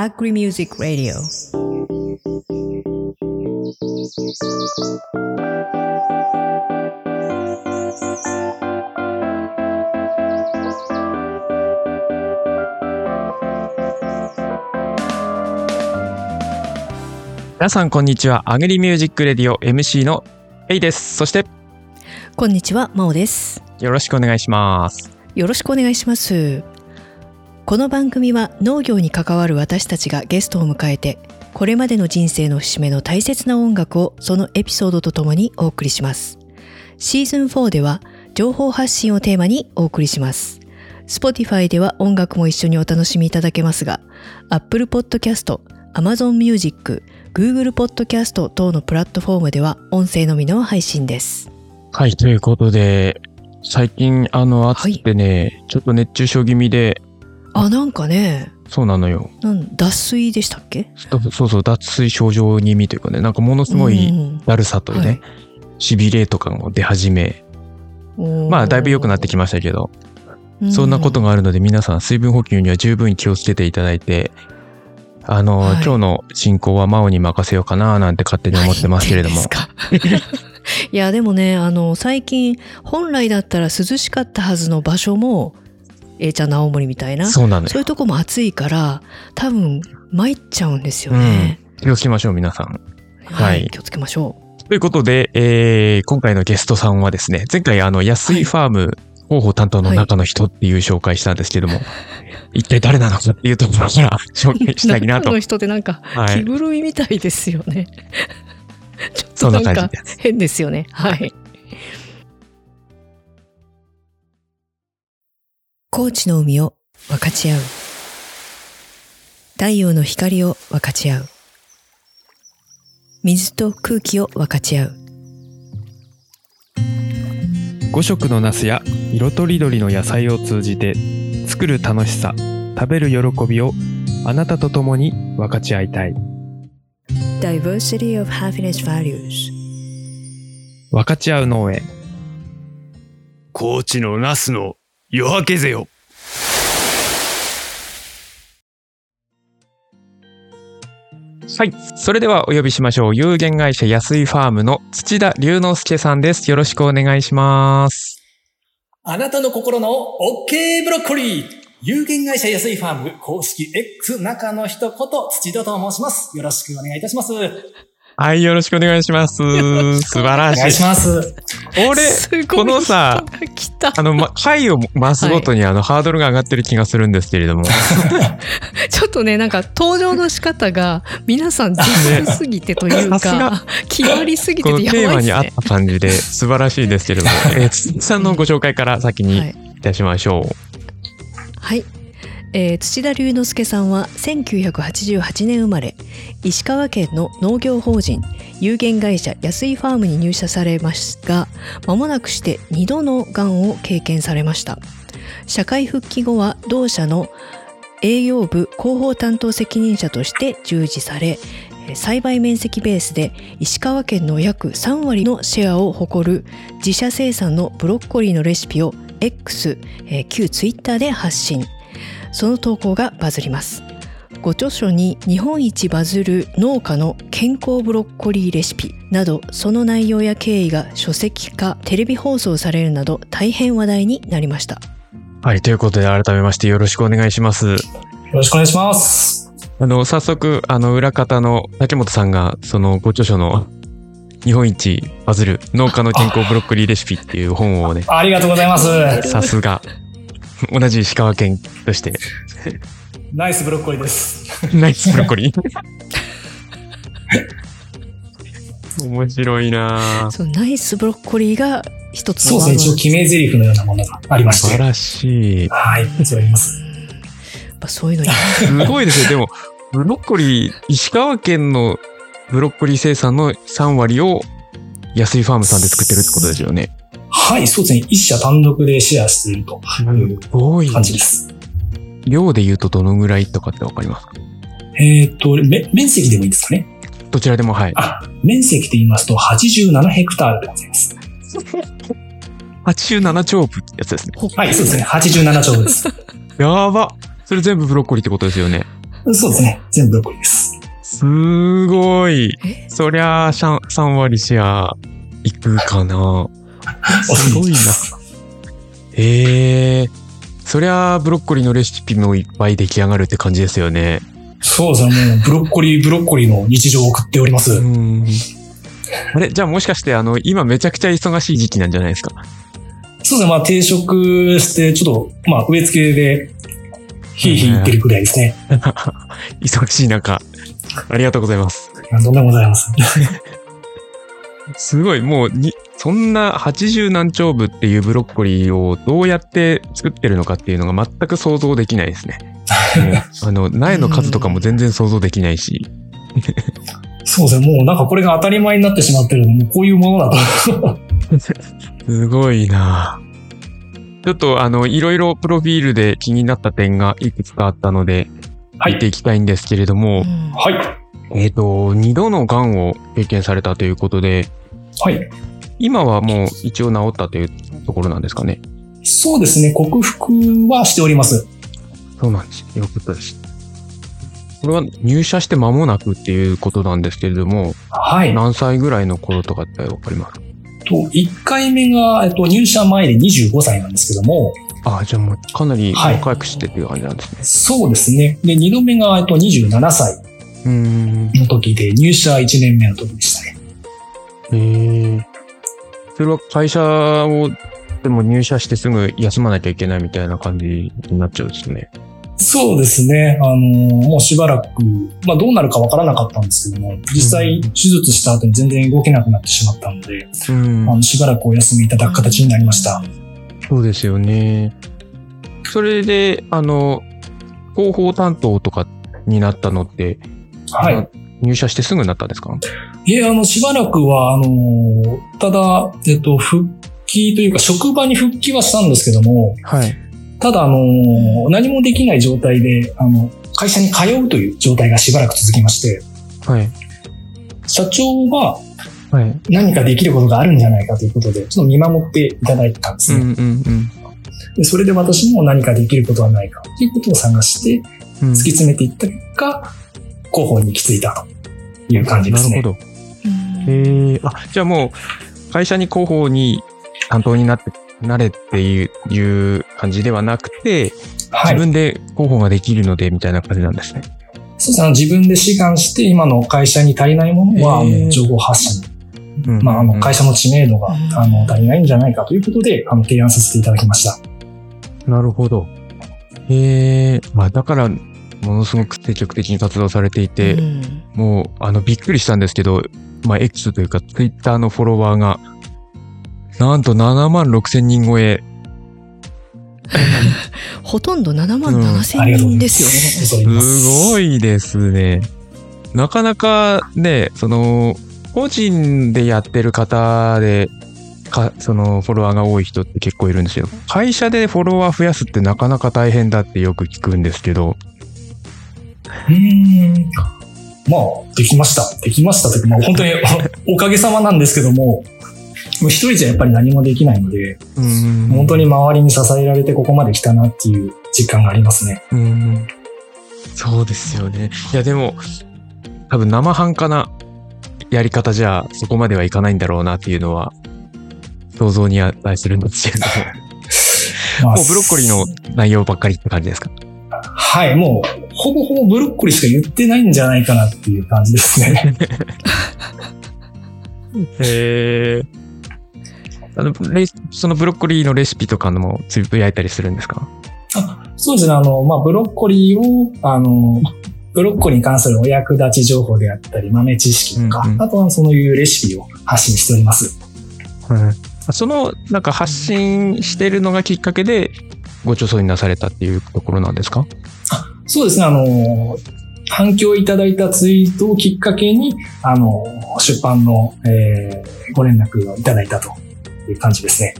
Agri Music Radio 皆さんこんにちは。 Agri Music Radio MC のエイです。そしてこんにちは、まおですよろしくお願いします。よろしくお願いしますこの番組は農業に関わる私たちがゲストを迎えてこれまでの人生の節目の大切な音楽をそのエピソードとともにお送りします。シーズン4では情報発信をテーマにお送りします。Spotify では音楽も一緒にお楽しみいただけますが Apple Podcast、Amazon Music、Google Podcast 等のプラットフォームでは音声のみの配信です。はい、ということで、最近あの暑くてね、ちょっと熱中症気味で、あなんかね。そうなのよ。なん脱水でしたっけ？そうそう脱水症状気味というかね、なんかものすごいうんだるさとね、はい。しびれとかも出始め、まあだいぶ良くなってきましたけど、そんなことががあるので皆さん水分補給には十分気をつけていただいて、あの、はい。今日の進行は真央に任せようかななんて勝手に思ってますけれども。いやでもねあの最近本来だったら涼しかったはずの場所も A ちゃんの青森みたいなそそうなのよ。ういうとこも暑いから多分参っちゃうんですよね、気をつけましょう、皆さん。はい気をつけましょということで、えー今回のゲストさんはですね、前回あの、安いファーム広報担当の中の人っていう紹介したんですけども、一体誰なのかっていうところから 紹介うしたいなと中。の人ってなんかはい。着ぐるみみたいですよね、ちょっそんとなん感じです。変ですよねはい高知の海を分かち合う。太陽の光を分かち合う。水と空気を分かち合う。5色のナスや色とりどりの野菜を通じて作る楽しさ食べる喜びをあなたと共に分かち合いたい。Diversity of Happiness Values. 分かち合う農園。高知のナスの夜明けぜよ。はい。それではお呼びしましょう。有限会社安いファームの土田龍之介さんです。よろしくお願いします。あなたの心の OK ブロッコリー有限会社安いファーム公式 X 中の一言土田と申します。よろしくお願いいたします。おはい、よろしくお願いします。素晴ら願いしい。します。俺、このさ、あの、ま、回を増すごとにあの、ハードルが上がってる気がするんですけれども。ちょっとねなんか登場の仕方が皆さん 自由すぎてというか決まりすぎこのててやテーマに合った感じで素晴らしいですけれども、えー、土田さんのご紹介から先にはいいたしましょう。はい、えー土田龍之介さんは1988年生まれ石川県の農業法人有限会社安井ファームに入社されますが間もなくして2度のがんを経験されました。社会復帰後は同社の営業部広報担当責任者として従事され栽培面積ベースで石川県の約3割のシェアを誇る自社生産のブロッコリーのレシピを X、えー旧 Twitter で発信。その投稿がバズりますご著書に日本一バズる農家の健康ブロッコリーレシピなどその内容や経緯が書籍化テレビ放送されるなど大変話題になりましたはい、ということで改めましてよろしくお願いします。よろしくお願いします。あの、早速、あの、裏方の竹本さんが、そのご著書の日本一バズる農家の健康ブロッコリーレシピっていう本をね、ありがとうございます。さすが、同じ石川県として、ナイス ブロッコリーです。ナイスブロッコリー。面白いなぁそのナイスブロッコリーが一つそうですね。一応決め台詞のようなものがありまして。素晴らしい。はい。それあります。やっぱそういうのにすごいですね。でも、ブロッコリー、石川県のブロッコリー生産の3割を安いファームさんで作ってるってことですよね。はい。そうですね。一社単独でシェアするというすごい。感じです。量で言うとどのぐらいとかってわかりますか？えっ、と、め面積でもいいですかね？どちらでもはい。あ、面積で言いますと87ヘクタールでございます。87丁部ってやつですね。はい、そうですね。87兆です。やば。それ全部ブロッコリーってことですよね。そうですね。全部ブロッコリーです。すごい。え？そりゃあ、しゃん3割シェアいくかな。すごいな。へえ。そりゃあ、ブロッコリーのレシピもいっぱい出来上がるって感じですよね。そうですね。もうブロッコリー、ブロッコリーの日常を送っております。うん。あれ？じゃあもしかして、あの、今めちゃくちゃ忙しい時期なんじゃないですか？そうですね。まあ定食して、ちょっと、まあ植え付けで、ひいひい言ってるくらいですね。忙しい中。ありがとうございます。とんでもございます。すごい、もうに、そんな80何丁部っていうブロッコリーをどうやって作ってるのかっていうのが全く想像できないですね。あの、苗の数とかも全然想像できないし。そうですね。もうなんかこれが当たり前になってしまってるもうこういうものだと。すごいなちょっとあの、いろいろプロフィールで気になった点がいくつかあったので、はい見ていきたいんですけれども、うんはい。えっ、と、二度の癌を経験されたということで、はい。今はもう一応治ったというところなんですかね。そうですね。克服はしております。そうなんです。よかったです。これは入社して間もなくっていうことなんですけれども、はい。何歳ぐらいの頃とかってわかります？と、1回目が、えっと、入社前で25歳なんですけども、あじゃあもうかなりはい若くしてっていう感じなんですね。そうですね。で、2度目が、えっと、27歳。の時で、入社1年目の時でしたね。へえ。それは会社を、でも入社してすぐ休まなきゃいけないみたいな感じになっちゃうんですね。そうですね。あのもうしばらく、まあどうなるかわからなかったんですけども、実際手術した後に全然動けなくなってしまったので、うんあのしばらくお休みいただく形になりました。そうですよね。それで、あの、広報担当とかになったのって、はい。入社してすぐになったんですか？いえ、あの、しばらくは、あの、ただ、えっと、復帰というか、職場に復帰はしたんですけども、はい。ただ、あの、何もできない状態で、あの、会社に通うという状態がしばらく続きまして、はい。社長がはい。何かできることがあるんじゃないかということで、ちょっと見守っていただいたんですね。うんうんうん。でそれで私も何かできることはないかということを探して、うん突き詰めていった結果、広報に行き着いたという感じですね。なるほど。へえ。あ、じゃあもう、会社に広報に担当になって、なれっていう感じではなくて、はい。自分で広報ができるので、みたいな感じなんですね。そうですね。自分で志願して、今の会社に足りないものは、情報発信。うんまあ、あの、会社の知名度が、うんあの、足りないんじゃないかということで、あの、提案させていただきました。なるほど。へえ。まあ、だから、ものすごく積極的に活動されていて、うんもう、あの、びっくりしたんですけど、まあ、X というか、Twitter のフォロワーが、なんと7万6千人超え。ほとんど7万うん7あり千人ですす。よね。ねすごいですね。なかなかね、その、個人でやってる方で、か、その、フォロワーが多い人って結構いるんですけど、会社でフォロワー増やすってなかなか大変だってよく聞くんですけど、うーん。まあ、できました。できましたというか、まあ、本当におおかげさまなんですけども、もう一人じゃやっぱり何もできないので、うん本当に周りに支えられてここまで来たなっていう実感がありますね。うんそうですよね。いや、でも、多分生半可なやり方じゃそこまではいかないんだろうなっていうのは、想像に値するんですけれども。まあもうブロッコリーの内容ばっかりって感じですか？はい、もう、ほぼほぼブロッコリーしか言ってないんじゃないかなっていう感じですね。へえ。あの、レシそのブロッコリーのレシピとかのもつぶやいたりするんですか？そうですね、あの、まあ、ブロッコリーを、あの、ブロッコリーに関するお役立ち情報であったり、豆知識とか、うんうんあとはそういうレシピを発信しております。その、なんか発信してるのがきっかけで、ご著書になされたっていうところなんですか？そうですね、あの、反響いただいたツイートをきっかけに、あの、出版の、えーご連絡をいただいたという感じですね。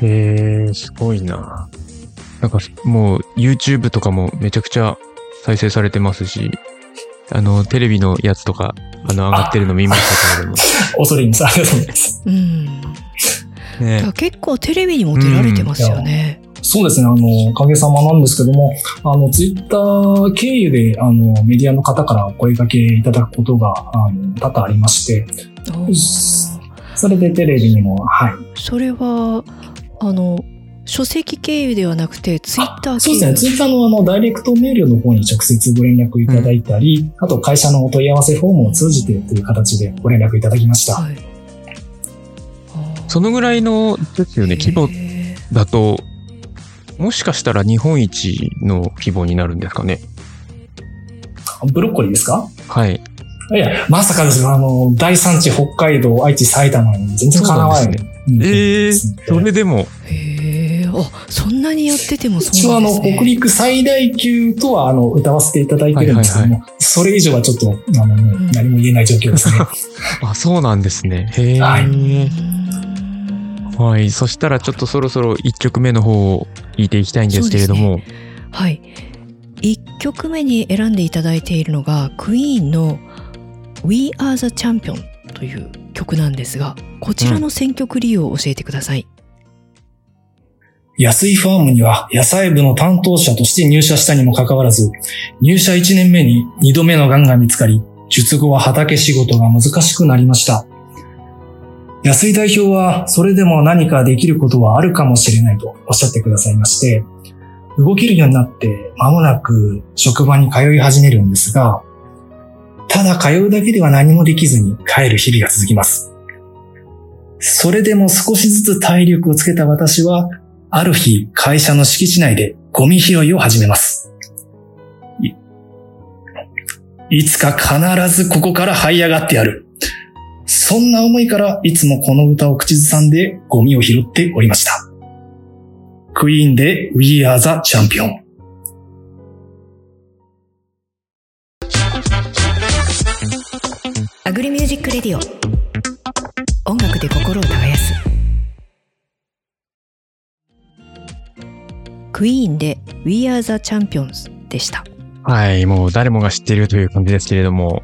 へえ、すごいな。なんかもう YouTube とかもめちゃくちゃ再生されてますし、あの、テレビのやつとか、あの、上がってるの見ましたけれども。恐れ入ります。ありがとうございます。うん。ねら結構テレビにも出られてますよね。そうですね、あの、おかげさまなんですけども、あの、ツイッター経由で、あの、メディアの方からお声掛けいただくことが、あの、多々ありまして、それでテレビにも、はい。それはあの書籍経由ではなくてツイッター経由。そうですね、ツイッターのあの、ダイレクトメールの方に直接ご連絡いただいたり、あと会社のお問い合わせフォームを通じてという形でご連絡いただきました。はい。そのぐらいのですよね、規模へだと、もしかしたら日本一の規模になるんですかね。ブロッコリーですか？はい。いや、まさかですよ。あの、大産地北海道、愛知、埼玉に全然かなわない。そうなんええそれでも、ーへえあそんなにやってても一応あの、そうなんですね北陸最大級とは、あの、歌わせていただいてるんですけども、それ以上はちょっと、あの、もう何も言えない状況ですね。あ、そうなんですね。へえ。はいはい。そしたらちょっとそろそろ1曲目の方を聞いていきたいんですけれども。はい1曲目に選んでいただいているのがクイーンの「We Are the Champion」という曲なんですがこちらの選曲理由を教えてください、安井ファームには野菜部の担当者として入社したにもかかわらず、入社1年目に2度目の癌が見つかり、術後は畑仕事が難しくなりました。安井代表は、それでも何かできることはあるかもしれないとおっしゃってくださいまして、動けるようになって間もなく職場に通い始めるんですが、ただ通うだけでは何もできずに帰る日々が続きます。それでも少しずつ体力をつけた私は、ある日、会社の敷地内でゴミ拾いを始めます。いいつか必ずここから這い上がってやる。そんな思いからいつもこの歌を口ずさんでゴミを拾っておりました。クイーンで We Are the Champion。 Agri Music Radio 音楽で心を耕すクイーンで We Are the Champions でしたはい。もう誰もが知っているという感じですけれども。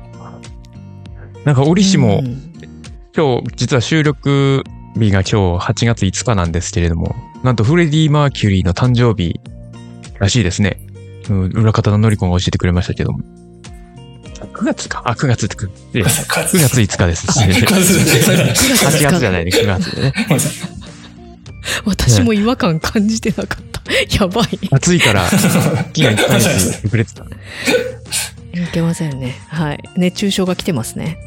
なんか折しも、うん今日実は収録日が今日8月5日なんですけれども、なんとフレディ・マーキュリーの誕生日らしいですね。うん裏方ののりこが教えてくれましたけども。9月か。あ、9月って9 9月。5日です。8月じゃないね、9月でね。私も違和感感じてなかった。やばい。暑いから、気がいっぱいですってくれてた。い いけませんね。はい。熱中症が来てますね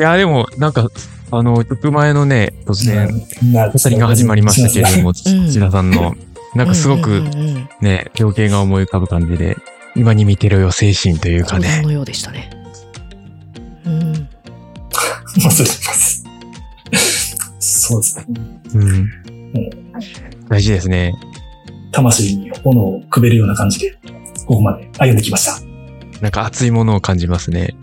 や、でも、なんか、あの、曲前のね、突然、な語りが始まりましたけれども、うん土田さんの、なんかすごくね、情景が思い浮かぶ感じで、今に見てるよ精神というかね。のようでしたねうん忘れてます。そうですね。うん。大事ですね。魂に炎をくべるような感じで、ここまで歩んできました。なんか熱いものを感じますね。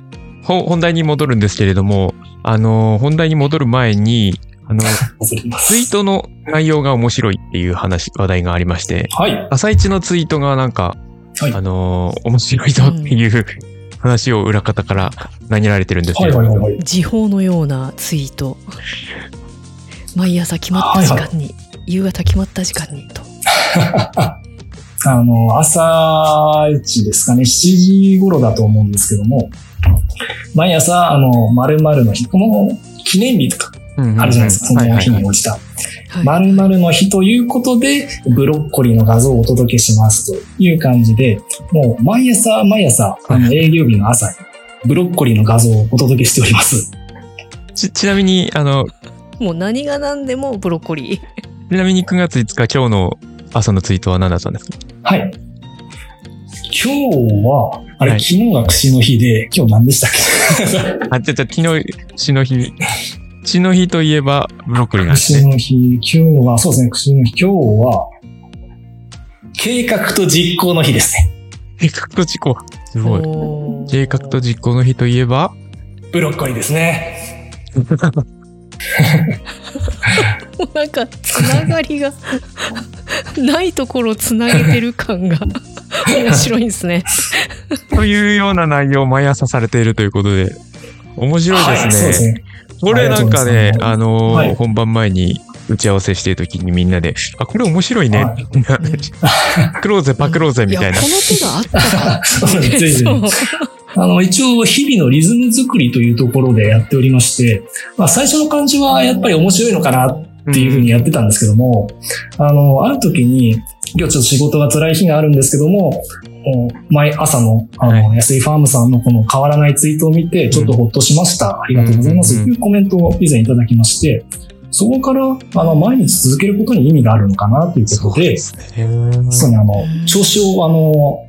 ほ本題に戻るんですけれども、あの、本題に戻る前に、あの。ツイートの内容が面白いっていう話、話題がありまして、はい。朝一のツイートがなんか、はいあのー面白いぞっていう話を裏方から投げられてるんですけはいはいはいはい。時報のようなツイート毎朝決まった時間に、夕方決まった時間にと あの、朝一ですかね、7時頃だと思うんですけども、毎朝、あの、〇〇の日、この記念日とかあるじゃないですか、その日に応じた。はい〇〇の日ということで、ブロッコリーの画像をお届けしますという感じで、もう毎朝毎朝、あの営業日の朝に、ブロッコリーの画像をお届けしております。ちちなみに、あの、もう何が何でもブロッコリーちなみに9月5日今日の朝のツイートは何だったんですか？はい。今日は、あれ、はい昨日が串の日で、今日何でしたっけ？あ、じゃじゃ昨日、血の日、血の日といえばブロッコリーなんです串ね。の日、今日は、そうですね、串の日、今日は、計画と実行の日ですね。計画と実行。すごい。計画と実行の日といえば、ブロッコリーですね。なんかつながりがないところをつなげてる感が 面白いですね というような内容を毎朝されているということで、面白いはい、そうでね。ですすね。これなんかね、あのーはい本番前に打ち合わせしてる時にみんなで、あ、これ面白いね。はい パクろうぜ、パクろうぜ、みたいなやこ。の手があったかそうですあの、一応、日々のリズム作りというところでやっておりまして、まあ、最初の感じはやっぱり面白いのかなっていうふうにやってたんですけども、あの、ある時に、今日ちょっと仕事が辛い日があるんですけども、毎朝の、あの、は安井ファームさんのこの変わらないツイートを見て、ちょっとほっとしました。ありがとうございます。うんというコメントを以前いただきまして、そこから、あの、毎日続けることに意味があるのかなということで、すね。そうね、あの、調子を、あの、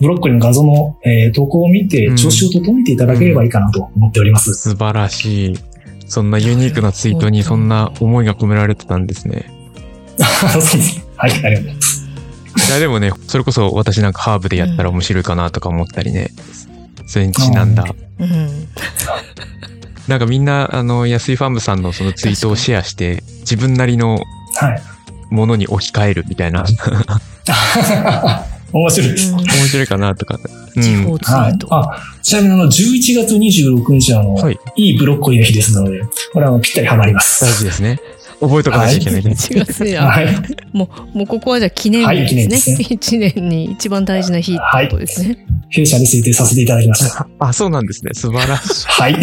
ブロッコリーの画像の、えー投稿を見てう、ん調子を整えていただければいいかなと思っております。素晴らしい。そんなユニークなツイートにそんな思いが込められてたんですね。そうです。はい、ありがとうございます。いやでもね、それこそ私なんかハーブでやったら面白いかなとか思ったりね。それにちなんだ。うんなんかみんな、あの、安井ファームさんのそのツイートをシェアして、自分なりのはい。ものに置き換えるみたいな、面白いです。うん面白いかなとか。うん。地方ツイはいー。ト。あ、ちなみにあの、11月26日はあの、はいい、いブロッコリーの日ですので、これはあのぴったりハマりま大す。事ですね。覚えとかなきゃいけないね。違うね。あはい。もう、もうここはじゃあ記念はい日で記念ですすね。一年に一番大事な日ってことですね。弊社に制定させていただきました。あ、そうなんですね。素晴らしい。はい。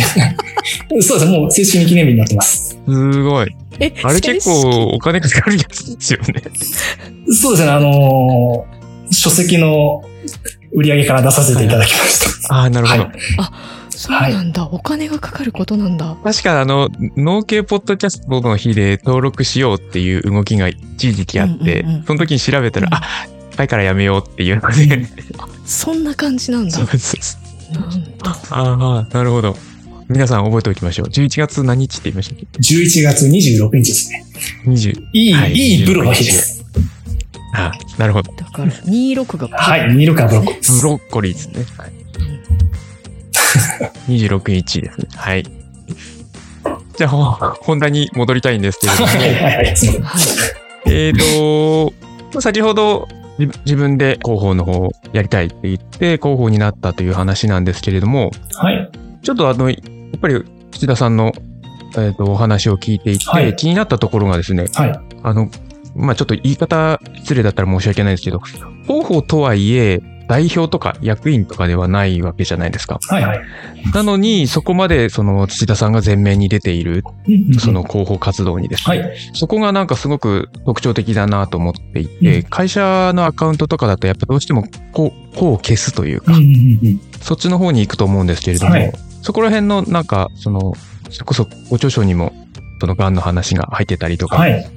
そうです。もう正式に記念日になってます。すごい。え、あれ結構お金かかるやつですよね。そうですね。あのー書籍の売り上げから出させていただきました。ああ、なるほど。はいそうなんだ。お金がかかることなんだ。確かあの、農系ポッドキャストの日で登録しようっていう動きが一時期あって、うんうんうんその時に調べたら、うんあ、高いからやめようっていうので、そんな感じなんだ。そうそうそうなんだ。ああ、なるほど。皆さん覚えておきましょう。11月何日って言いましたっけ？11月26日ですね。?20。いい、はいいいブロの日です。あなるほど。だから、26が。はい、ニルカブロッコリーです。ブロッコリーですね。はい、26日ですね。はい。じゃあ、ほ本題に戻りたいんですけれども、はいはいはい。えーと、先ほど自自分で広報の方をやりたいって言って広報になったという話なんですけれども、はい。ちょっとあの、やっぱり土田さんの、えーとお話を聞いていて、はい気になったところがですね、はい。あの、まあちょっと言い方失礼だったら申し訳ないですけど、広報とはいえ、代表とか役員とかではないわけじゃないですか。はいはい。なのに、そこまでその土田さんが前面に出ている、その広報活動にですね、はい。そこがなんかすごく特徴的だなと思っていて、うん会社のアカウントとかだとやっぱどうしてもこう、こう消すというか、そっちの方に行くと思うんですけれども、はいそこら辺のなんか、その、それこそご著書にも、その癌の話が入ってたりとかはい。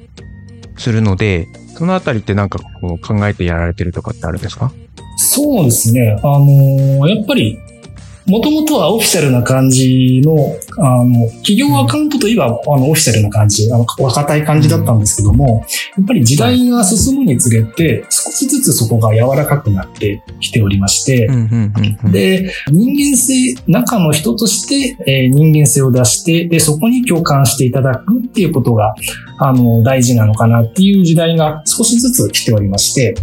するので、そのあたりってなんかこう考えてやられてるとかってあるんですか？そうですね。あのーやっぱり、もともとはオフィシャルな感じの、あの、企業アカウントといえば、あの、オフィシャルな感じ、あの、若たい感じだったんですけども、やっぱり時代が進むにつれて、少しずつそこが柔らかくなってきておりまして。で、人間性、中の人として、えー人間性を出して、で、そこに共感していただくっていうことが、あの、大事なのかなっていう時代が少しずつ来ておりまして、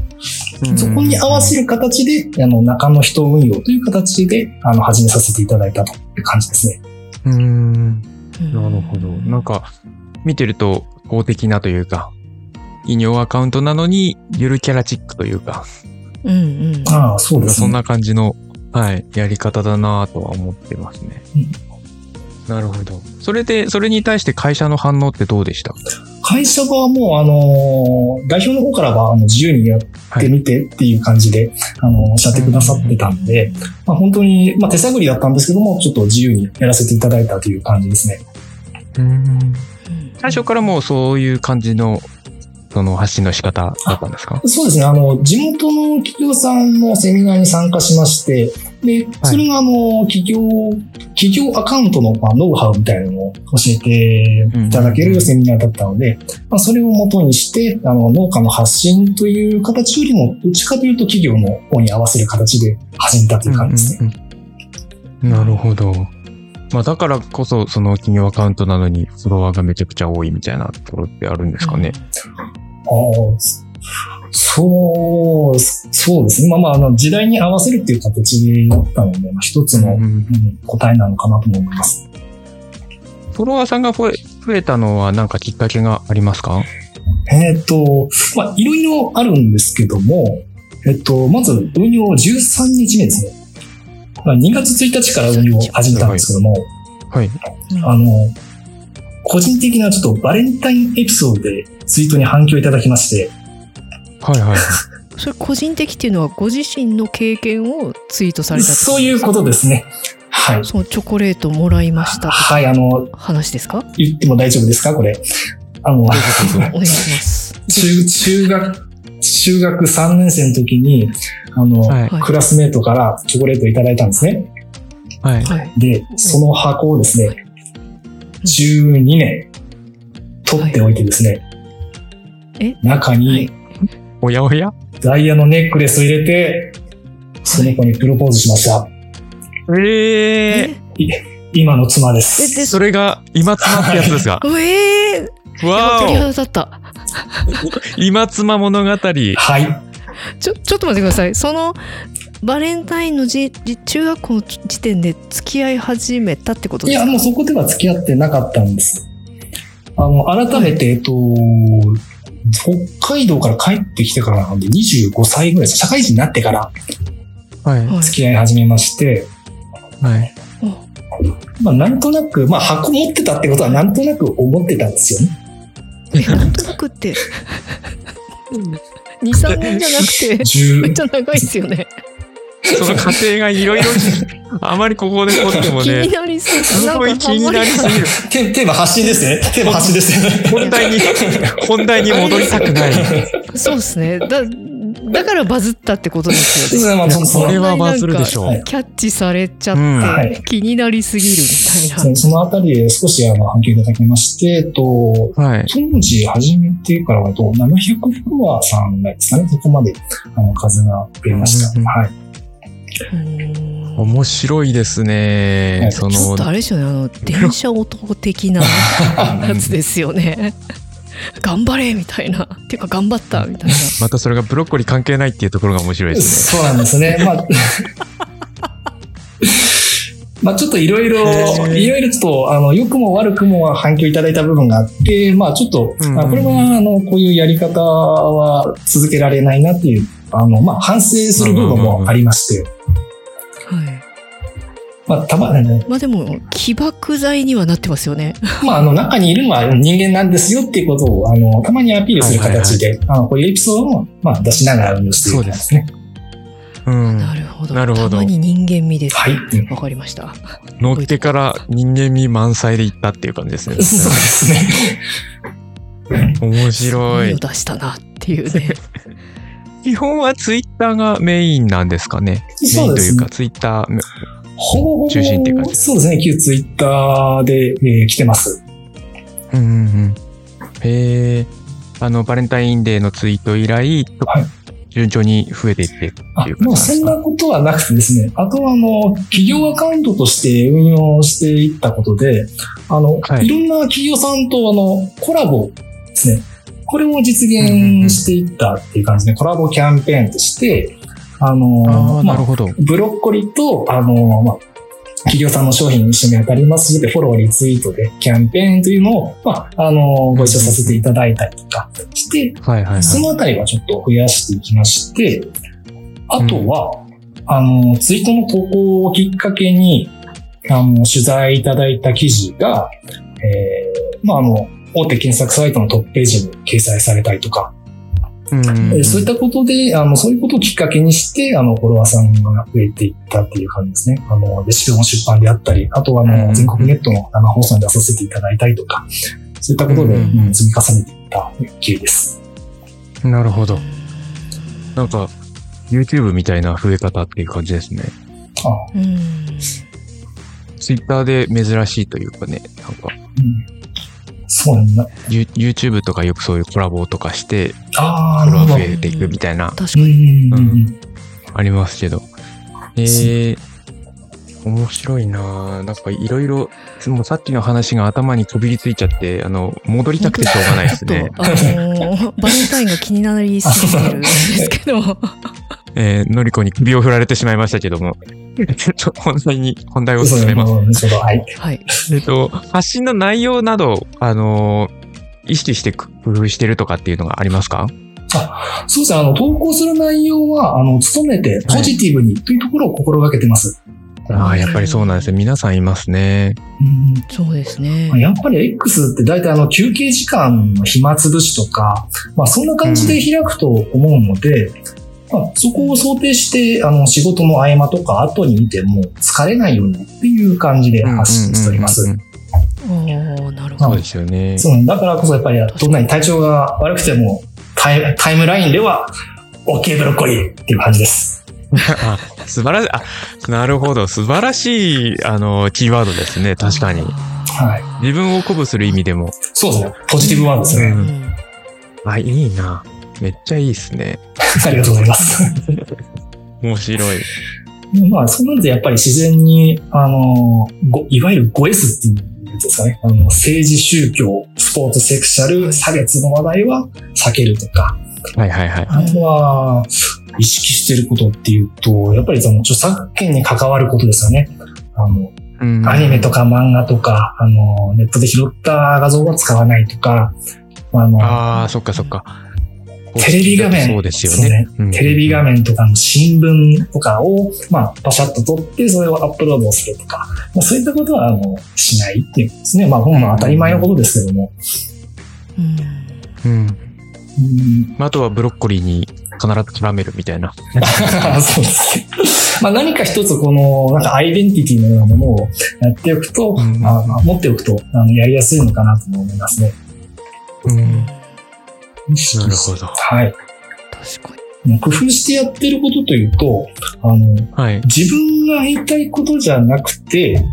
そこに合わせる形で、あの、中の人運用という形で、あの、始めさせていただいたという感じですね。うーん。うんなるほど。なんか、見てると公的なというか、異名アカウントなのに、ゆるキャラチックというか、うんうん。ああ、そうですね。そんな感じの、はい、やり方だなとは思ってますね。うんなるほど。それで、それに対して会社の反応ってどうでした？会社はもう、あの、代表の方からは、あの、自由にやってみてっていう感じで、あの、おっしゃってくださってたんで、まあ、本当に、まあ、手探りだったんですけども、ちょっと自由にやらせていただいたという感じですね。最初からもうそういう感じの、その発信の仕方だったんですか？そうですね。あの、地元の企業さんのセミナーに参加しまして、で、それがあの、企業、企業アカウントの、まあ、ノウハウみたいなのを教えていただけるセミナーだったので、まあ、それを元にして、あの、農家の発信という形よりも、どっちかというと企業の方に合わせる形で始めたという感じですね。うんうんうんなるほど。まあだからこそ、その企業アカウントなのにフォロワーがめちゃくちゃ多いみたいなところってあるんですかね。ああ、そう、そうですね。まあまあ、あの、時代に合わせるっていう形だったので、まあ、一つの、うんうん答えなのかなと思います。フォロワーさんが増え増えたのは何かきっかけがありますか？えっ、と、まあ、いろいろあるんですけども、えっ、と、まず運用13日目ですね。まあ、2月1日から運用を始めたんですけども、はい。あの、個人的なちょっとバレンタインエピソードでツイートに反響いただきまして、はいはいはい。それ個人的っていうのはご自身の経験をツイートされたってそういうことですね。はい。そのチョコレートもらいましたとかはい、あの、話ですか？言っても大丈夫ですか？これ。あの、お願いします。中、中学、中学3年生の時に、あの、はい。はいクラスメートからチョコレートをいただいたんですね。はい。はい。で、その箱をですね、12年取っておいてですね、え？中はにいおやおや？ダイヤのネックレスを入れて、その子にプロポーズしました。ええ今の妻で。ですでそれが今妻ってやつですかえ えー、わ鳥ー肌立った。お今妻物語。はい。ちょ、ちょっと待ってください。その、バレンタインのじじ中学校の時点で付き合い始めたってこといや、ですか？もうそこでは付き合ってなかったんです。あの、改めて、えっと、北海道から帰ってきてからなんで25歳ぐらいです。社会人になってから付き合い始めまして、はい。まあ、なんとなく、まあ、箱持ってたってことはなんとなく思ってたんですよね。えなんとなくって。2、3年じゃなくて、めっ10ちゃ長いですよね。その過程がいろいろ、あまりここで掘っても気にね、なりすぎすごい気になりすぎる。テテーマ発信ですね。テーマ発信ですよね。本題に、本題に戻りたくない。そうですね。だ、だからバズったってことですよね。まあそれはバズるでしょうはい。キャッチされちゃって、うんはい気になりすぎるみたいな。そのあたりで少しあの反響いただきまして、えっと、はい。当時始めてからだと700フロアさんがですかね、そこまであの数が増えました。うんうんはい。面白いですね。はいそのちょっと、あれですよね、あの、電車男的な やつですよね。頑張れみたいな。っていうか、頑張ったみたいな。またそれがブロッコリー関係ないっていうところが面白いですそうなんですね。まあ、まあちょっといろいろ、いろいろちょっと、あの、良くも悪くも反響いただいた部分があって、まあちょっと、うんうんあこれは、あの、こういうやり方は続けられないなっていう、あの、まあ反省する部分もありまして、はい。まあたま、あのまあでも、起爆剤にはなってますよね。まああの、中にいるのは人間なんですよっていうことを、あの、たまにアピールする形で、あの、こういうエピソードを、まあ出しながら運用しているんですね。ね。うん。なるほど。なるほどたまに人間味です。はい。うんわかりました。乗ってから人間味満載で行ったっていう感じですね。そうですね。面白いいを。出したなっていうね。基本はツイッターがメインなんですかね。メイそうですねンというか、。ツイッター、ほぼほぼ中心っていう感じそうですね。旧ツイッターで、えー来てます。うんうんうん。へえ。あの、バレンタインデーのツイート以来、はい順調に増えていってってあいう、感もうじですか？そんなことはなくてですね。あとは、あの、企業アカウントとして運用していったことで、あの、はいい、ろんな企業さんと、あの、コラボですね。これも実現していったっていう感じで、コラボキャンペーンとして、あの、ああ、まあなるほど。ブロッコリーと、あの、まあ、企業さんの商品に一緒に当たりますで、フォロー、リツイートで、キャンペーンというのを、まあ、あの、ご一緒させていただいたりとかして、はいはいはい。そのあたりはちょっと増やしていきまして、あとは、あの、ツイートの投稿をきっかけに、あの、取材いただいた記事が、えー、まあ、あの、大手検索サイトのトップページに掲載されたりとか、うんうんうんえーそういったことで、あの、そういうことをきっかけにして、あの、フォロワーさんが増えていったっていう感じですね。あの、レシピ本出版であったり、あとは、あの、全国ネットの生放送に出させていただいたりとか、そういったことで、うん積み重ねていった経緯です。なるほど。なんか、YouTube みたいな増え方っていう感じですね。あうん。Twitter で珍しいというかね、なんか、うんそうなんだ。ユ YouTube とかよくそういうコラボとかして、フォロワー。増えていくみたいな、確かうんに。うんうんありますけど。えー、面白いなぁなんかいろいろ、もうさっきの話が頭にこびりついちゃって、あの、戻りたくてしょうがないですね。ちょっと、あのー バレンタインが気になりすぎてるんですけど。えー、のりこに首を振られてしまいましたけども。ちょっと本題に、本題を。進めます。はい。はい。えっと、発信の内容など、あのー意識して工夫してるとかっていうのがありますか？そうですね。あの、投稿する内容は、あの、努めてポジティブにというところを心がけてます。ああ、やっぱりそうなんですね。皆さんいますね。うんそうですね。やっぱり X って大体あの休憩時間の暇つぶしとか、まあそんな感じで開くと思うので、まあ、そこを想定してあの仕事の合間とか後に見ても疲れないようにっていう感じで発信しております。おーなるほどそうで。すよね。そうだからこそやっぱりどんなに体調が悪くてもタイタイムラインでは OK ブロッコリーっていう感じです。あ素晴らしい。あ、なるほど。素晴らしい、あの、キーワードですね。確かに。はい。自分を鼓舞する意味でも。そうですね。ポジティブワードですね。ううんんあ、いいな。めっちゃいいですね。ありがとうございます。面白い。でまあ、そうなるとやっぱり自然に、あの、ごいわゆる 5S っていうやつですかね。あの政治、宗教、スポーツ、セクシャル、差別の話題は避けるとか、はいはいはい。あとは、意識してることっていうと、やっぱりその著作権に関わることですよね。あの、うんアニメとか漫画とか、あの、ネットで拾った画像は使わないとか、あの、ああ、そっかそっか。テレビ画面そうですよねね。テレビ画面とかの新聞とかを、まあ、パシャッと撮って、それをアップロードするとか、まあ、そういったことは、あの、しないっていうことですね。まあ、本の当たり前のことですけども。うんうん。うん、あとはブロッコリーに必ず絡めるみたいな。そうですね。まあ、何か一つ、この、なんかアイデンティティのようなものをやっておくと、うんあ持っておくと、あの、やりやすいのかなと思いますね。うん。うんなるほど。はい。確かに。工夫してやってることというと、あの、はい。自分が言いたいことじゃなくて、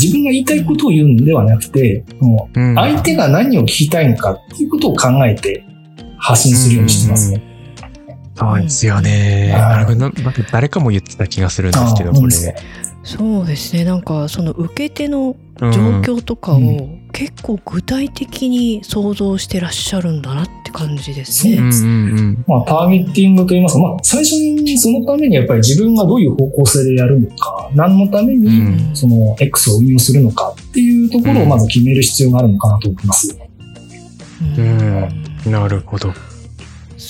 自分が言いたいことを言うんではなくて、もううん相手が何を聞きたいのかっていうことを考えて発信するようにしてますね。そうですよね。ななんか誰かも言ってた気がするんですけど、これ。そうですね。なんかその受け手のうん状況とかをう結構具体的に想像してらっしゃるんだなって感じですね。まあ、ターゲッティングといいますか、まあ、最初にそのためにやっぱり自分がどういう方向性でやるのか、何のためうにんその X を運用するのかっていうところをまず決める必要があるのかなと思います。うんなるほど。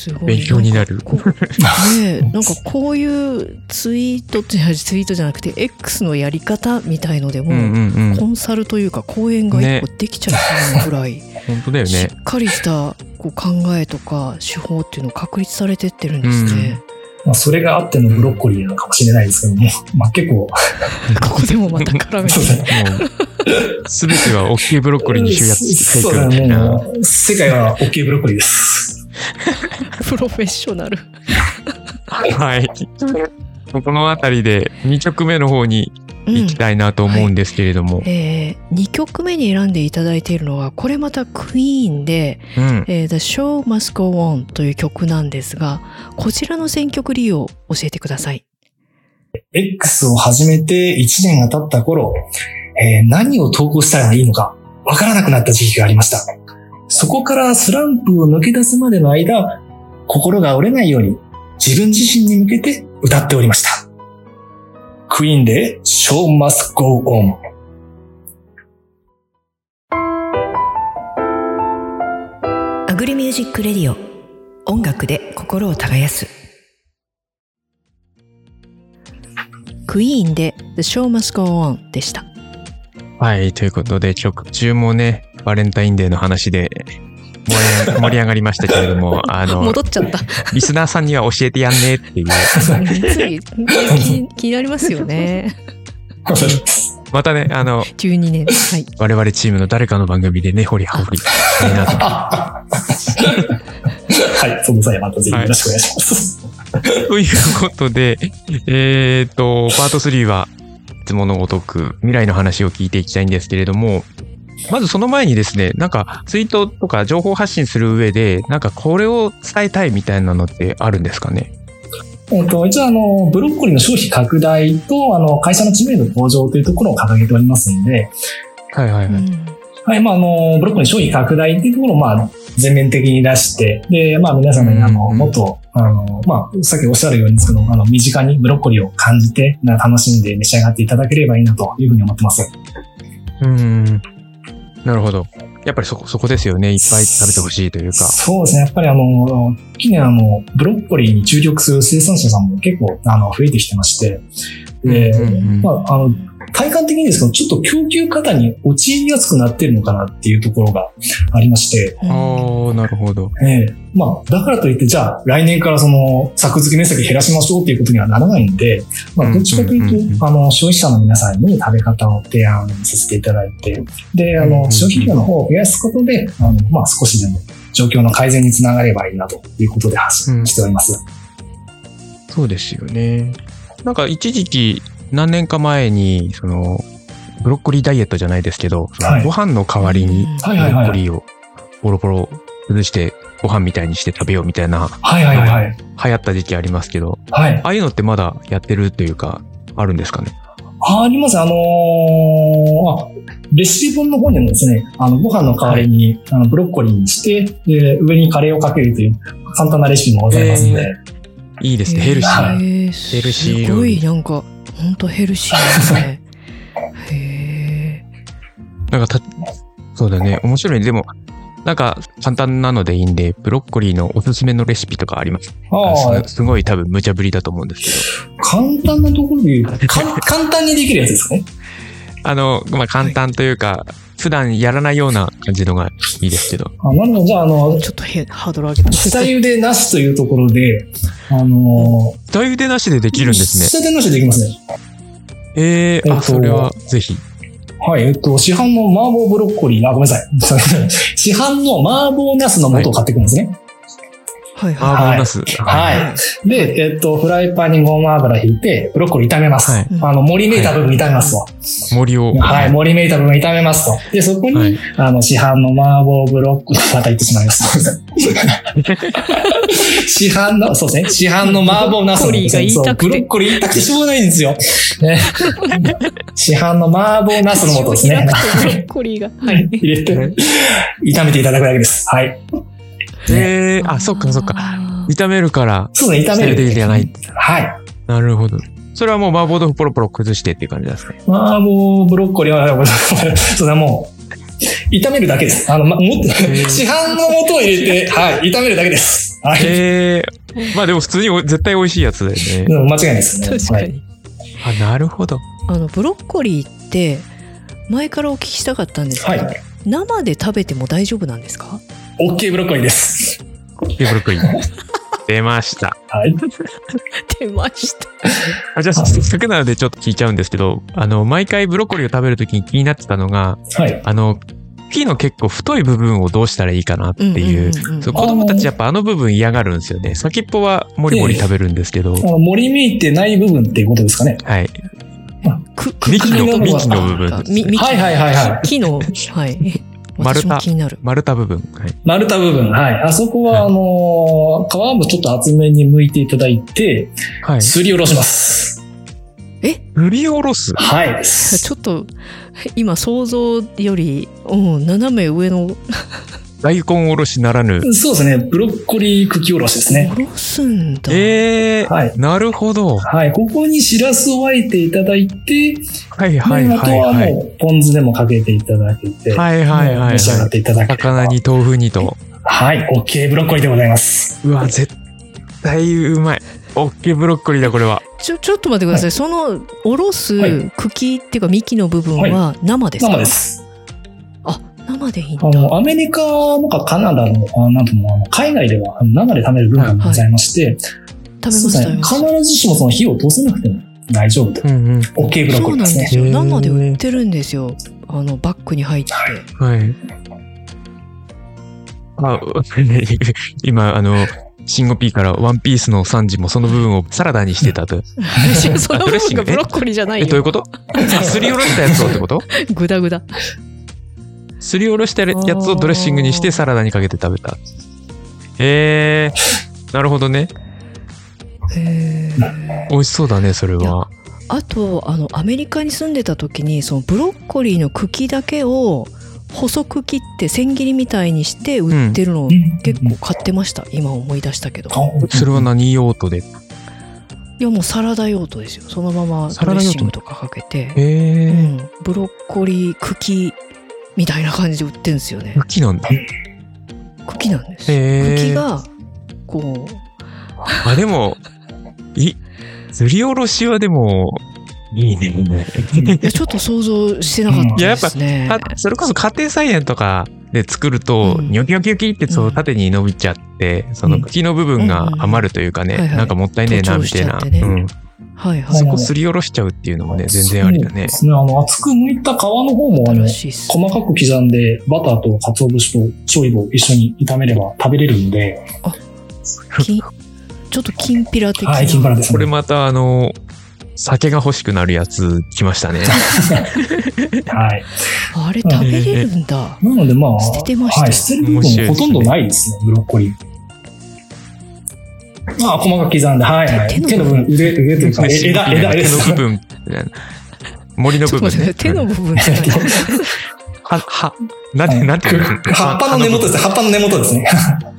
すごい勉強になる。こうねえなんかこういうツイートってツイートじゃなくて X のやり方みたいのでも、うんうんうん。コンサルというか講演が一個できちゃうぐらい、本当だよしね。っかりしたこう考えとか手法っていうのを確立されてってるんですね。まあ、それがあってのブロッコリーなのかもしれないですけども、まあ結構、ここでもまた絡めてそうですね。もう、すべては OK ブロッコリーに集約していく。みたいな。もう世界は OK ブロッコリーです。プロフェッショナル。はい。このあたりで2曲目の方にうん行きたいなと思うんですけれども。えー、2曲目に選んでいただいているのはこれまたクイーンでうん。「えー The Show Must Go On」という曲なんですがこちらの選曲理由を教えてください。X を始めて1年が経った頃、えー何を投稿したらいいのかわからなくなった時期がありました。そこからスランプを抜け出すまでの間、心が折れないように自分自身に向けて歌っておりました。クイーンで Show Must Go On。 Agri Music Radio 音楽で心を耕すクイーンで The Show Must Go On でした。はい。ということで、曲中もね、バレンタインデーの話で盛り上が盛りましたけれども、あの戻、っちゃった。リスナーさんには教えてやんねっていう。つい気気になりますよね。またね、あの、12年。はい。我々チームの誰かの番組でね、掘り葉掘りなと。はい、その際はまたぜひよろしくお願いします。ということで、えっ、と、パート3はいつものごとく未来の話を聞いていきたいんですけれども、まずその前にですね、なんかツイートとか情報発信する上で、なんかこれを伝えたいみたいなのってあるんですかね？えっと、一応あの、ブロッコリーの消費拡大と、あの、会社の知名度向上というところを掲げておりますので、はいはいはい。うんはい、まあ、あの、ブロッコリーの商品拡大っていうところを、まあ、全面的に出して、で、まあ、皆様に、あの、うんもっと、あの、まあ、さっきおっしゃるようにですけど、あの、身近にブロッコリーを感じて、な楽しんで召し上がっていただければいいなというふうに思ってます。うん。なるほど。やっぱりそこ、そこですよね。いっぱい食べてほしいというか。そうですね。やっぱりあの、近年あの、ブロッコリーに注力する生産者さんも結構、あの、増えてきてまして、で、うんうんうんまあ、あの、体感的にですけど、ちょっと供給過多に陥りやすくなってるのかなっていうところがありまして、ああ、なるほど。ええまあ、だからといって、じゃあ、来年からその、作付け面積減らしましょうっていうことにはならないんで、まあ、どっちかというと、うんうんうんうんあの、消費者の皆さんに食べ方を提案させていただいて、で、あうんうんうんの、消費量の方を増やすことで、あの、まあ、少しでも状況の改善につながればいいなということで発うん信しております。そうですよね。なんか一時期、何年か前に、その、ブロッコリーダイエットじゃないですけど、そのはいご飯の代わりにはいブロ。ッコリーをポロポロ崩してご飯みたいにして食べようみたいなはいはいはい。流行った時期ありますけど、はい。ああいうのってまだやってるというか、あるんですかね？ああります。あのーあ、レシピ本の方にもですね、あの、ご飯の代わりに、あのブロッコリーにして、で、上にカレーをかけるという簡単なレシピもございますので、いいですね、ヘルシはー。ヘルシーすごいなんかほんとヘルシーですね へえなんかた、そうだね、面白い。でも、なんか簡単なのでいいんで、ブロッコリーのおすすめのレシピとかあります？ああすすごい多分無茶ぶりだと思うんですけど。簡単なところで言うと、簡単にできるやつですかね？あの、まあ、簡単というか、普段やらないような感じのがいいですけど。あなるほど。じゃあ、あの、ちょっとへハードル上げた下茹でなしというところで、あの、下茹でなしでできるんですね。下茹でなしでできますね。えー、あ、えっとそれはぜひ。はい、えっと、市販の麻婆ブロッコリー、あ、ごめんなさい。市販の麻婆茄子の素を買ってくるんですね。はいあはー、ボーナス。はい。で、えっと、フライパンにごま油引いて、ブロッコリー炒めます。はいあの、盛りめいた部分炒めますと。森を。はい、盛りめいた部分炒めますと。で、そこに、はいあの、市販の麻婆ブロッコリー、また言ってしまいました。市販の、そうですね。市販の麻婆茄子のブロッコリーが言いたくてブロッコリー言いたくてしょうがないんですよ。ね、市販の麻婆茄子の素ですね。ブロッコリーがはい。入れて、炒めていただくだけです。はい。えー、あ、そっかそっか。か炒めるから、そうですね、炒める。でじゃない。はい。なるほど。それはもう麻婆豆腐ポロポロ崩してっていう感じですか？麻婆ブロッコリーは、それはもう、炒めるだけです。あの、ま、も市販の素を入れて、はい、炒めるだけです。はい。えー、まあでも普通にお絶対美味しいやつだよね。うん間違いないですね。はい。確かにあ、なるほど。あのブロッコリーって前からお聞きしたかったんですけど、はい。生で食べても大丈夫なんですか？OK ブロッコリーです。でブロッコリー。出ました。はい。出ましたあじゃあ、せっかくなのでちょっと聞いちゃうんですけど、あの、毎回ブロッコリーを食べるときに気になってたのが、はい。あの、茎の結構太い部分をどうしたらいいかなっていう。子供たちやっぱあの部分嫌がるんですよね。先っぽはもりもり食べるんですけど、あの、盛りめいてない部分っていうことですかね。はい。く幹の、茎の幹の部分はいはいはいはい。木のはい丸太私も気になる丸太部分。はい。丸太部分。はい。あそこは、あのー皮もちょっと厚めに剥いていただいて、はい。すりおろします。振り下ろす？はい。ちょっと今想像より、うん、斜め上の大根おろしならぬ。そうですね。ブロッコリー茎おろしですね。おろすんだ、えー、はい。なるほど。はい。ここにしらすを沸いていただいて、はいはいであとはいはい。はもう、ポン酢でもかけていただけて、はいはいはいはい召し上がっていただければ魚に豆腐にと。はい。OK ブロッコリーでございます。うわ、絶対うまい。オッケーブロッコリーだ、これは。ちょちょっと待ってください、そのおろすはい茎っていうか幹の部分は生ですか、生です。あ生でいいんだあの、アメリカとかカナダの、あなんとも、あの海外では生で食べる文化がございまして、食べまそうですね。したよ必ずしもその火を通さなくても大丈夫と。うんうん。OK ブロッコリーですね。そうなんです。よ。生で売ってるんですよ。あのバッグに入って。はい。あ、今、あの、シンゴピーからワンピースのサンジもその部分をサラダにしてたと。その部分がブロッコリーじゃないえ、どういうよこと？あすりおろしたやつをってこと？グダグダすりおろしたやつをドレッシングにしてサラダにかけて食べた。えー、なるほどね。へー。美味しそうだね、それは。あとあのアメリカに住んでた時にそのブロッコリーの茎だけを細く切って千切りみたいにして売ってるのをうん。結構買ってました。今思い出したけど。あそれは何用途で？いやもうサラダ用途ですよ。そのままドレッサラダ用途シングとかかけて、へえ、うん、ブロッコリー茎みたいな感じで売ってるんですよね。茎なんだ。茎なんです。茎がこうあ、でも、い、すりおろしはでも、いいね。いやちょっと想像してなかったですね、かそれこそ家庭菜園とかで作ると、うん。ニョキニョキニョキってそううん。縦に伸びちゃって、その茎の部分が余るというかね、なんかもったいねえなみたいな。はいはいそこすりおろしちゃうっていうのもね、全然ありだねそうで。すね。あの、厚く剥いた皮の方も、あ細かく刻んで、バターと鰹節と醤油を一緒に炒めれば食べれるんで、きちょっときんぴら的な、はい、金パラですね。これまたあの、酒が欲しくなるやつ来ましたね。はい。あれ食べれるんだ、なのでまあ、捨ててましたはい、捨てる部分もほとんどないですね、ブロッコリー。まあ、細かく刻んで、はい、はい。手の部分、腕、腕というか、え枝、枝、手枝の部分。森の部分ね。手の部分 は、は、なんて、なんて葉っぱの根元ですね。葉っぱの根元ですね。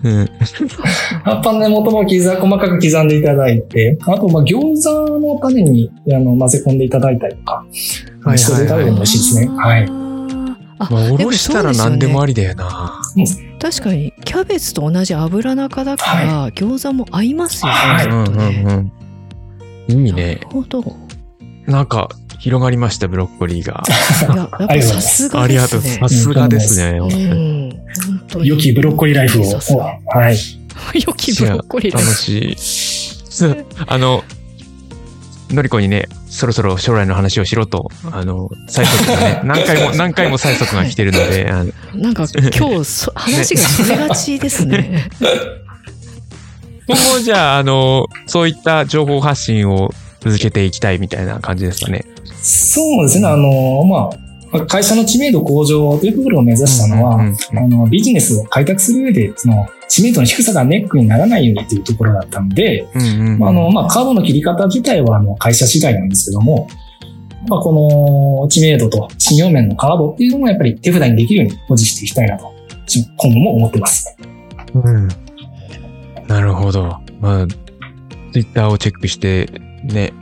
うん。葉っぱの根元も刻細かく刻んでいただいて、あと、まあ、餃子の種にあの混ぜ込んでいただいたりとか、はいそれで食べても美味しいですね。はい。あまあ、おろしたら何でもありりだよな。確かにキャベツと同じ油中だから、餃子も合いますよね、はいうんうんきっとねうん。いいねなる。ほどなんか、広がりました、ブロッコリーが。いややっぱさすがありがとう。ですねさすがですね。うん本当に良きブロッコリーライフを。はい。良きブロッコリー楽ですしい。すあの、のりこにね、そろそろ将来の話をしろと、あの、催促がね、何回も、何回も催促が来てるので、あの なんか今日 そ話がそれがちですね今後じゃあ、あの、そういった情報発信を続けていきたいみたいな感じですかね。そうですね。あの、まあ、会社の知名度向上というところを目指したのは、あの、ビジネスを開拓する上で、その、知名度の低さがネックにならないようにというところだったので、あの、まあ、カードの切り方自体は、あの、会社次第なんですけども、まあ、この知名度と信用面のカードっていうのもやっぱり手札にできるように保持していきたいなと、今後も思ってます。うん。なるほど。まあ、ツイッターをチェックして、ね、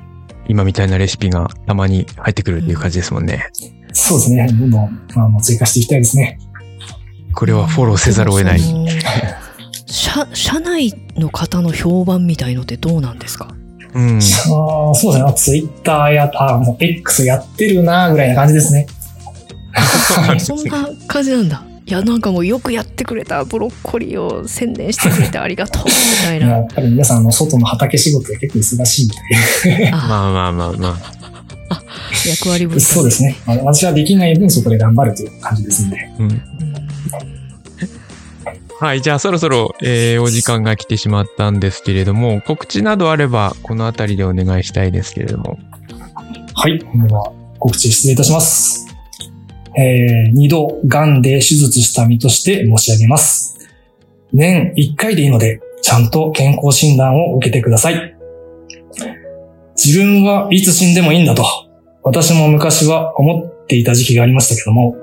今みたいなレシピがたまに入ってくるっていう感じですもんね。そうですね。どんどん、あの、追加していきたいですね。これはフォローせざるを得ない。社社内の方の評判みたいのってどうなんですか？うん。そうですね。ツイッターや、あ、もう X やってるなぐらいな感じですね。そんな感じなんだいやなんかもうよくやってくれたブロッコリーを宣伝してくれてありがとうみたいなやっぱり皆さん、あの、外の畑仕事で結構忙しいみたいで。あまあまあまあまあ。役割分担そうですね。私はできない分そこで頑張るという感じですんで。うん。うんはい。じゃあそろそろ、えーお時間が来てしまったんですけれども、告知などあれば、このあたりでお願いしたいですけれども。はい。では、告知失礼いたします。えー、二度、癌で手術した身として申し上げます。年一回でいいので、ちゃんと健康診断を受けてください。自分はいつ死んでもいいんだと、私も昔は思っていた時期がありましたけども、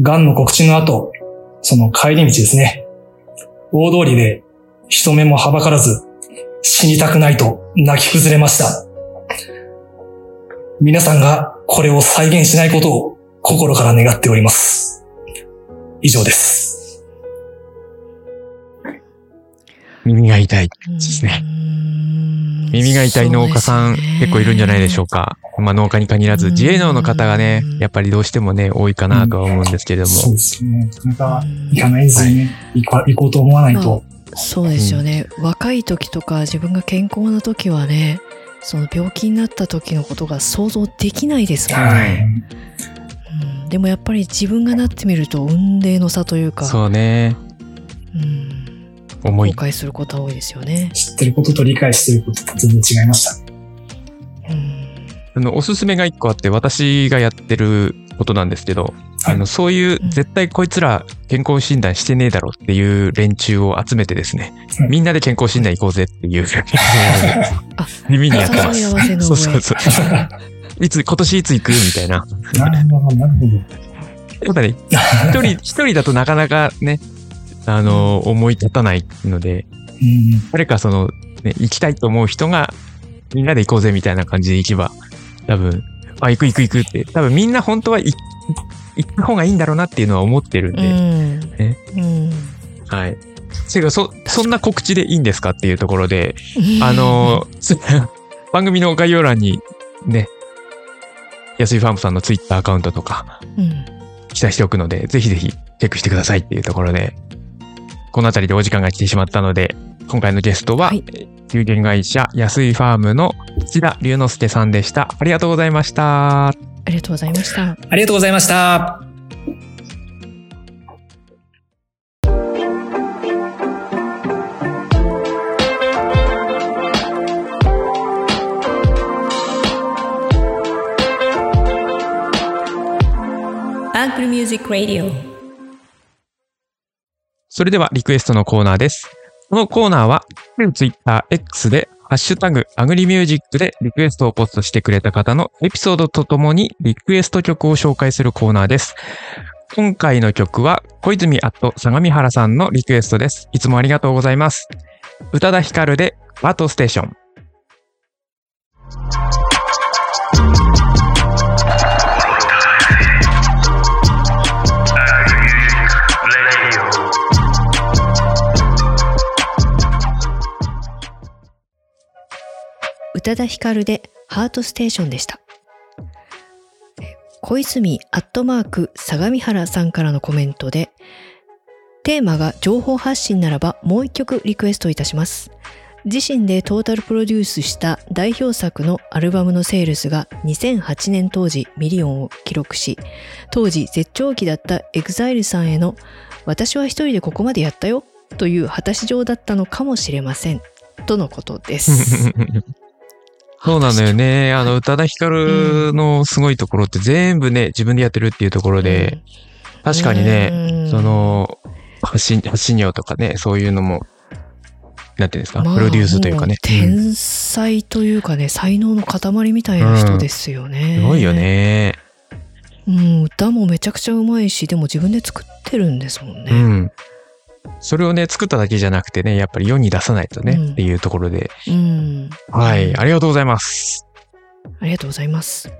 癌の告知の後、その帰り道ですね。大通りで人目もはばからず、死にたくないと泣き崩れました。皆さんがこれを再現しないことを心から願っております。以上です。耳が痛いですね。耳が痛い農家さん、結構いるんじゃないでしょうか。か。まあ農家に限らず、うん自営農の方がね、やっぱりどうしてもね、多いかなとは思うんですけれどそうも。ですね。なかなか行かないずにね、行こう行こうと思わないと。そうですよね、若い時とか自分が健康な時はねその病気になった時のことが想像できないですもんはいね、。うんでもやっぱり自分がなってみると運命の差というかそうね。うん、重い。後悔することは多いですよね、知ってることと理解してることと全然違いました。うんあの、おすすめが一個あって、私がやってることなんですけど、あの、そういううん、絶対こいつら健康診断してねえだろっていう連中を集めてですね、はいみんなで健康診断行こうぜっていう、あ 耳にやってます。そうそうそう。いつ、今年いつ行くみたいな。なるほど、なるほど。やっぱね、一人、一人だとなかなかね、あの、思い立たないので、うん誰かその、ね、行きたいと思う人が、みんなで行こうぜみたいな感じで行けば、多分、あ、行く行く行くって、多分みんな本当は行行った方がいいんだろうなっていうのは思ってるんうで、ん。ねうん。はい。せがそ、そんな告知でいいんですかっていうところで、あの、つ 番組の概要欄にね、安井ファームさんのツイッターアカウントとかうん。記載しておくので、ぜひぜひチェックしてくださいっていうところで、このあたりでお時間が来てしまったので、今回のゲストは、はい有限会社安井ファームの土田龍之介さんでした。ありがとうございました。ありがとうございました。ありがとうございました。アンクそれではリクエストのコーナーです。このコーナーは、ツイッター X で、ハッシュタグ、アグリミュージックでリクエストをポストしてくれた方のエピソードとともにリクエスト曲を紹介するコーナーです。今回の曲は、小泉アット相模原さんのリクエストです。いつもありがとうございます。宇多田ヒカルで、バートステーション。宇多田ヒカルで Heart Station でした。小泉アットマーク相模原さんからのコメントで、テーマが情報発信ならばもう一曲リクエストいたします。自身でトータルプロデュースした代表作のアルバムのセールスが2008年当時ミリオンを記録し、当時絶頂期だった EXILE さんへの私は一人でここまでやったよという果たし状だったのかもしれません。とのことです。そうなのよね。あの、宇多田ヒカルのすごいところって全部ね、自分でやってるっていうところで、確かにね、ねそ、の、発信、発信量とかね、そういうのも、なんていうんですか、まあプロデュースというかね。天才というかね、才能の塊みたいな人ですよね。すごいよ。ね。うん、歌もめちゃくちゃうまいし、でも自分で作ってるんですもんね。うん。それをね、作っただけじゃなくてね、やっぱり世に出さないとね、うんっていうところで。うん。はい、ありがとうございます。ありがとうございます。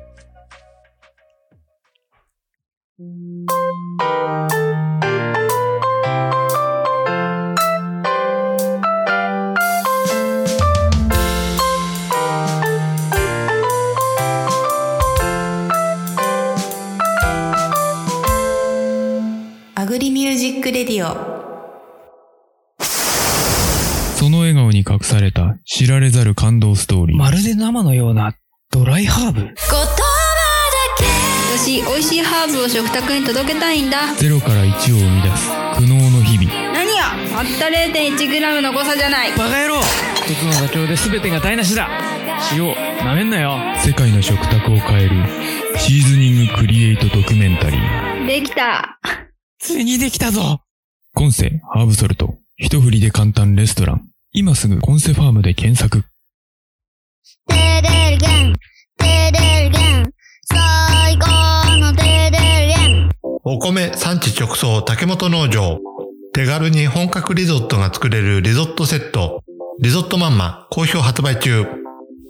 隠された知られざる感動ストーリー。まるで生のようなドライハーブ？私美味しいハーブを食卓に届けたいんだゼロから1を生み出す苦悩の日々。何や？たった 0.1g の誤差じゃないバカ野郎一つの妥協で全てが台無しだ塩なめんなよ世界の食卓を変えるシーズニングクリエイトドキュメンタリー。できたついにできたぞコンセハーブソルト。一振りで簡単レストラン。今すぐコンセファームで検索。テレルゲン、テレルゲン、最高のテレルゲン。お米産地直送竹本農場。手軽に本格リゾットが作れるリゾットセット。リゾットマンマ好評発売中。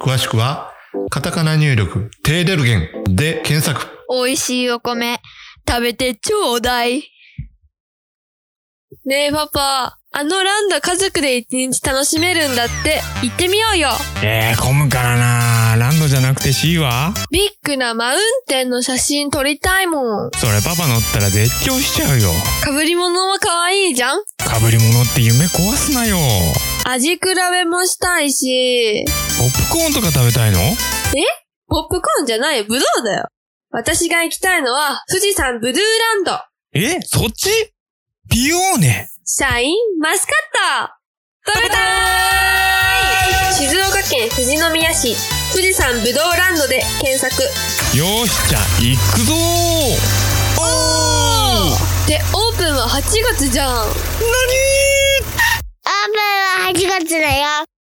詳しくは、カタカナ入力、テーデルゲンで検索。美味しいお米、食べてちょうだい。ねえパパ、あのランド家族で一日楽しめるんだって、行ってみようよ。えー、混むからなランドじゃなくて C は？ビッグなマウンテンの写真撮りたいもん。それパパ乗ったら絶叫しちゃうよ。被り物も可愛いじゃん？被り物って夢壊すなよ。味比べもしたいし。ポップコーンとか食べたいの？え？ポップコーンじゃない？よ、ブドウだよ。私が行きたいのは、富士山ブルーランド。え？そっち？ピオーネシャインマスカット。食べたーい。静岡県富士宮市。富士山ぶどうランドで検索。よーしじゃあ行くぞー。おー。でオープンは8月じゃん。オープンは8月だよ。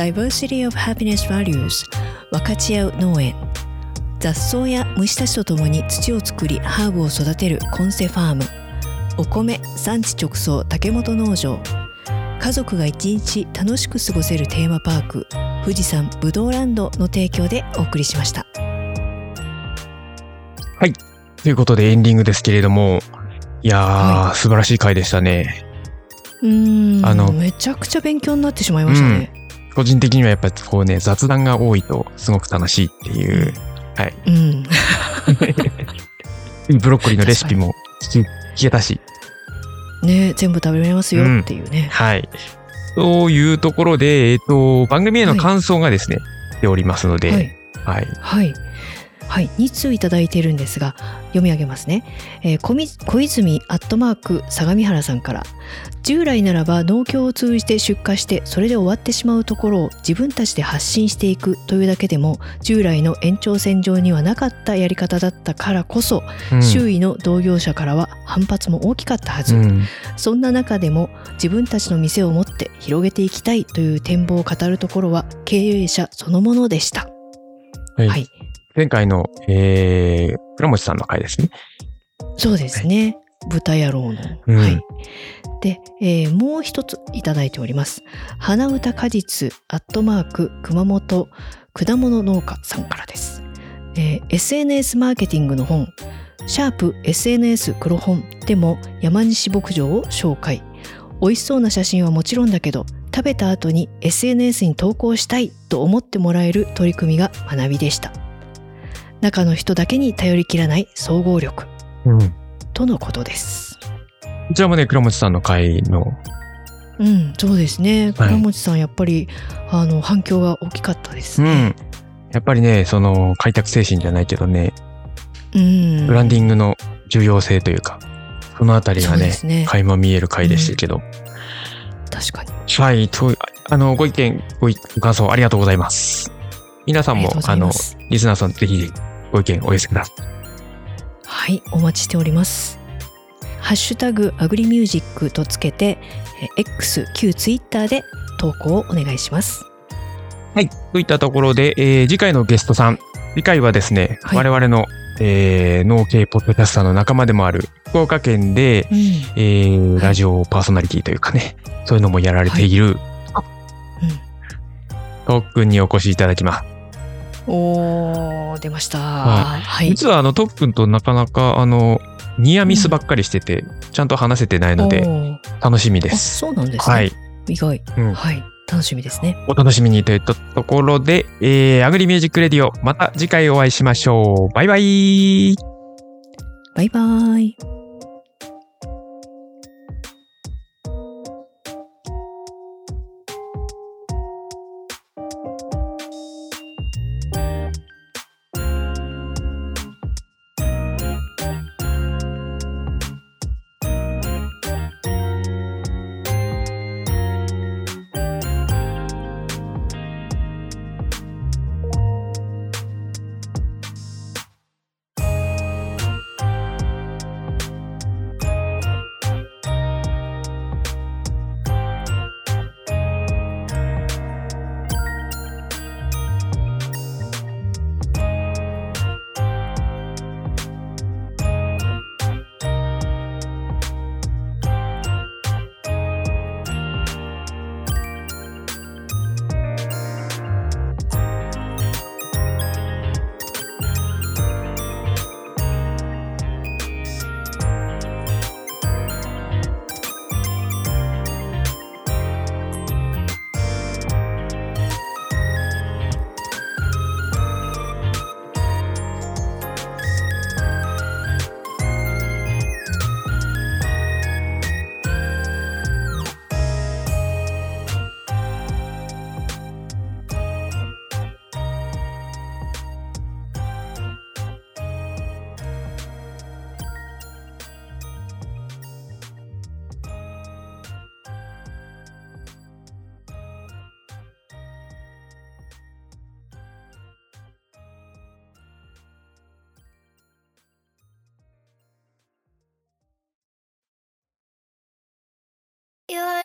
Diversity of Happiness Values 分かち合う農園。雑草や虫たちとともに土を作りハーブを育てるコンセファーム。お米産地直送竹本農場。家族が一日楽しく過ごせるテーマパーク富士山ぶどうランドの提供でお送りしました。はい。ということでエンディングですけれども、いやー、素晴らしい回でしたね。うーんあのめちゃくちゃ勉強になってしまいましたね個人的にはやっぱりこうね、雑談が多いとすごく楽しいっていう、はい。うん ブロッコリーのレシピも聞けたし、ね全部食べれますよっていうね、はい。というところで、えっ、と、番組への感想がですね、来ておりますので、はいはい。はい。はい、2通いただいているんですが読み上げますね、えー小泉アットマーク相模原さんから従来ならば農協を通じて出荷してそれで終わってしまうところを自分たちで発信していくというだけでも従来の延長線上にはなかったやり方だったからこそ、うん。周囲の同業者からは反発も大きかったはず、うん。そんな中でも自分たちの店を持って広げていきたいという展望を語るところは経営者そのものでした。はい。はい前回の、えー、倉持さんの回ですね。そうですね。豚野郎の。うんはい。で、えーもう一ついただいております。花歌果実アットマーク熊本果物農家さんからです。えー SNS マーケティングの本、シャープ SNS 黒本でも山西牧場を紹介。美味しそうな写真はもちろんだけど、食べた後に SNS に投稿したいと思ってもらえる取り組みが学びでした。中の人だけに頼りきらない総合力。うん。とのことです。こちらもね、倉持さんの回の、うん、そうですね。はい倉持さん、やっぱり、あの、反響が大きかったですね。うん。やっぱりね、その、開拓精神じゃないけどね、うん。ブランディングの重要性というか、そのあたりがねね垣間見える回でしたけど。確かに。はい、と、あの、ご意見、ごいご感想ありがとうございます。皆さんもあのリスナーさんぜひご意見お寄せください。はい、お待ちしております。ハッシュタグアグリミュージックとつけて、え X、旧 Twitter で投稿をお願いします。はい。といったところで、えー次回のゲストさん。次回はですね、はい我々の、えー農系ポッドキャスターの仲間でもある、福岡県で、うん。えーラジオパーソナリティというかね、そういうのもやられている、トックンにお越しいただきます。おー、出ました。はいはい。実はあの、トックンとなかなか、あの、ニアミスばっかりしてて、ちゃんと話せてないので、楽しみであ、す。そうなんですね。はい。意外。うんはい。楽しみですね。お楽しみにといったところで、えー、 Agri Music Radio、また次回お会いしましょう。バイバイバイバイ。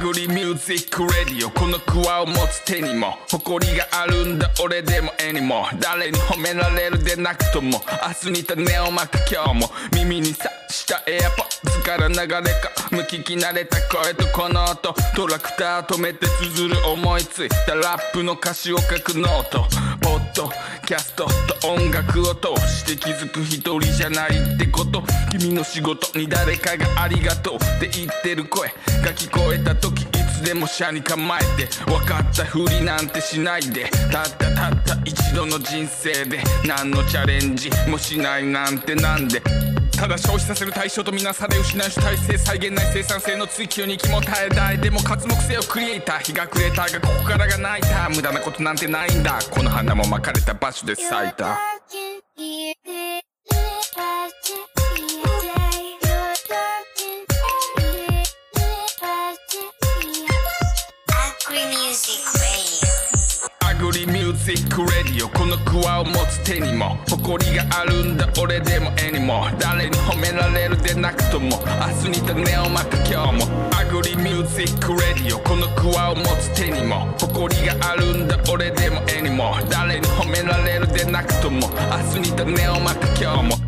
Agri Music Radio このクワを持つ手にも。誇りがあるんだ。俺でも絵にも誰に褒められるでなくとも。明日に種をまく今日も。耳にさした AirPods から流れ込む聞き慣れた声とこの音。トラクター止めて綴る思いついたラップの歌詞を書くノート。ポッドキャストと音楽を通して気づく一人じゃないってこと。君の仕事に誰かがありがとうって言ってる声。が聞こえた時いつでも車に構えて。分かったふりなんてしないで。たったたった一度の人生で何のチャレンジもしないなんてなんで。ただ消費させる対象とみなされ失う主体性再現ない生産性の追求に気も耐えたいでも活目性をクリエイター日が暮れたがここからが泣いた無駄なことなんてないんだこの花も巻かれた場所で咲いたMusic Radio このクワを持つ手にも誇りがあるんだ俺でも絵にも。誰に褒められるでなくとも明日に種をまく今日も。 Agri Music Radio このクワを持つ手にも。誇りがあるんだ俺でも絵にも。誰に褒められるでなくとも明日に種をまく今日も。